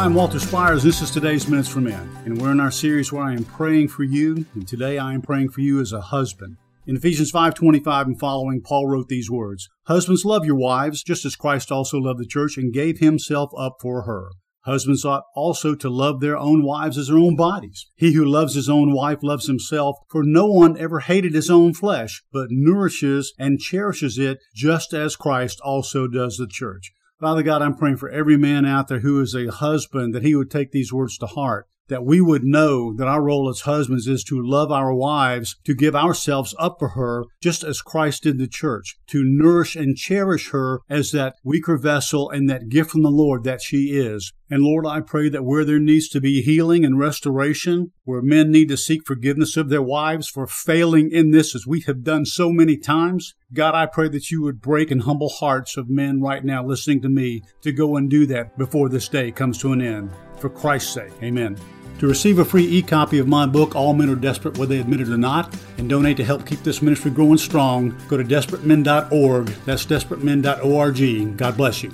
I'm Walter Spires. This is today's Minutes for Men, and we're in our series where I am praying for you. And today I am praying for you as a husband. In Ephesians 5:25 and following, Paul wrote these words: "Husbands, love your wives, just as Christ also loved the church and gave himself up for her." Husbands ought also to love their own wives as their own bodies. He who loves his own wife loves himself, for no one ever hated his own flesh, but nourishes and cherishes it, just as Christ also does the church. Father God, I'm praying for every man out there who is a husband that he would take these words to heart that we would know that our role as husbands is to love our wives, to give ourselves up for her, just as Christ did the church, to nourish and cherish her as that weaker vessel and that gift from the Lord that she is. And Lord, I pray that where there needs to be healing and restoration, where men need to seek forgiveness of their wives for failing in this as we have done so many times, God, I pray that you would break and humble hearts of men right now listening to me to go and do that before this day comes to an end. For Christ's sake, amen. To receive a free e copy of my book, All Men Are Desperate Whether They Admit It or Not, and donate to help keep this ministry growing strong, go to desperatemen.org. That's desperatemen.org. God bless you.